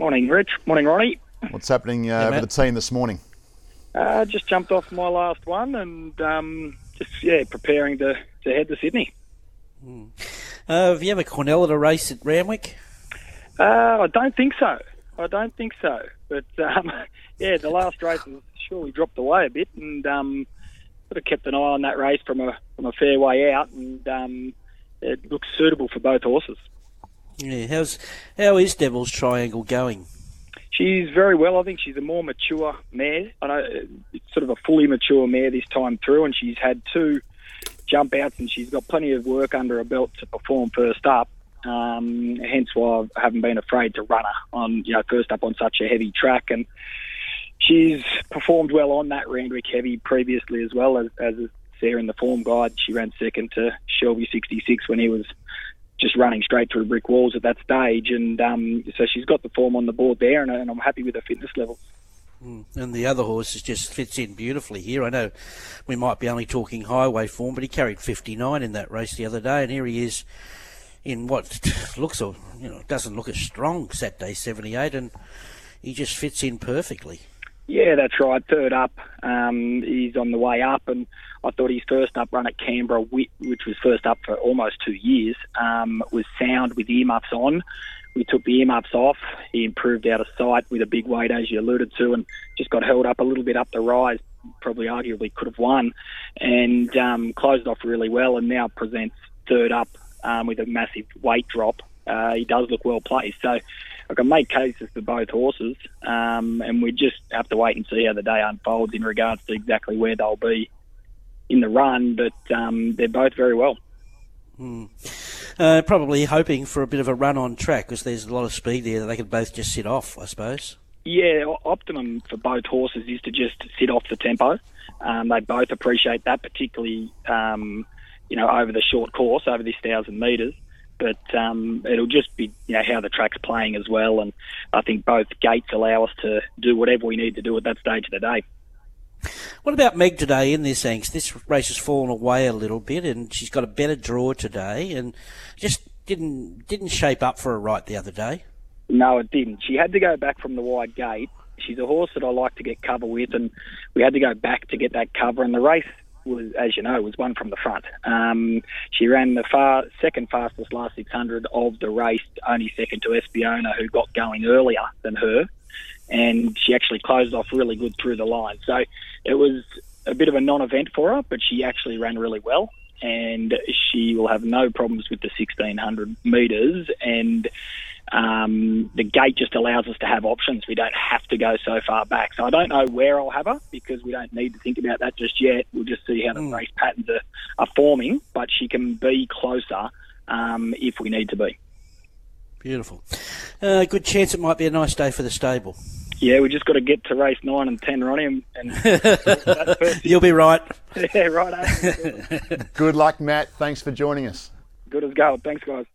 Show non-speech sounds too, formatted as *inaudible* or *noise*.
Morning, Rich. Morning, Ronnie. What's happening uh, Hey, for the team this morning? Uh, just jumped off my last one and um, just yeah preparing to, to head to Sydney. Uh, have you ever Cornell at a race at Randwick? Uh, I don't think so. I don't think so. But um, *laughs* yeah, the last race has surely dropped away a bit, and um, sort of kept an eye on that race from a from a fair way out, and um, it looks suitable for both horses. Yeah. How's how is Devil's Triangle going? She's very well. I think she's a more mature mare. I know it's sort of a fully mature mare this time through, and she's had two jump outs, and she's got plenty of work under her belt to perform first up. Um, hence why I haven't been afraid to run her on, you know, first up on such a heavy track, and she's performed well on that Randwick heavy previously as well as as there in the form guide. She ran second to Shelby 66 when he was just running straight through brick walls at that stage, and um, so she's got the form on the board there, and, and I'm happy with her fitness level. And the other horse just fits in beautifully here. I know we might be only talking highway form, but he carried 59 in that race the other day, and here he is in what *laughs* looks or you know doesn't look as strong Saturday 78, and he just fits in perfectly. Yeah, that's right. Third up, um, he's on the way up, and I thought his first up run at Canberra, which was first up for almost two years, um, was sound with earmuffs on. We took the earmuffs off. He improved out of sight with a big weight, as you alluded to, and just got held up a little bit up the rise. Probably, arguably, could have won, and um, closed off really well, and now presents third up um, with a massive weight drop. Uh, he does look well placed, so I can make cases for both horses, um, and we just have to wait and see how the day unfolds in regards to exactly where they'll be in the run. But um, they're both very well. Uh, probably hoping for a bit of a run on track because there's a lot of speed there that they could both just sit off, I suppose. Yeah, optimum for both horses is to just sit off the tempo. Um, they both appreciate that, particularly um, you know over the short course, over this thousand metres. But um, it'll just be you know how the track's playing as well, and I think both gates allow us to do whatever we need to do at that stage of the day. What about Meg today in this angst? This race has fallen away a little bit, and she's got a better draw today, and just didn't didn't shape up for a right the other day. No, it didn't. She had to go back from the wide gate. She's a horse that I like to get cover with, and we had to go back to get that cover. And the race was, as you know, was one from the front. Um, she ran the far second fastest last 600 of the race, only second to Espiona, who got going earlier than her, and she actually closed off really good through the line. So it was a bit of a non-event for her, but she actually ran really well. And she will have no problems with the 1600 metres. And um, the gate just allows us to have options. We don't have to go so far back. So I don't know where I'll have her because we don't need to think about that just yet. We'll just see how the race patterns are, are forming. But she can be closer um, if we need to be. Beautiful. Uh, good chance it might be a nice day for the stable. Yeah, we just got to get to race nine and ten, Ronnie, and, and. *laughs* You'll be right. *laughs* yeah, right. eh? *laughs* Good luck, Matt. Thanks for joining us. Good as gold. Thanks, guys.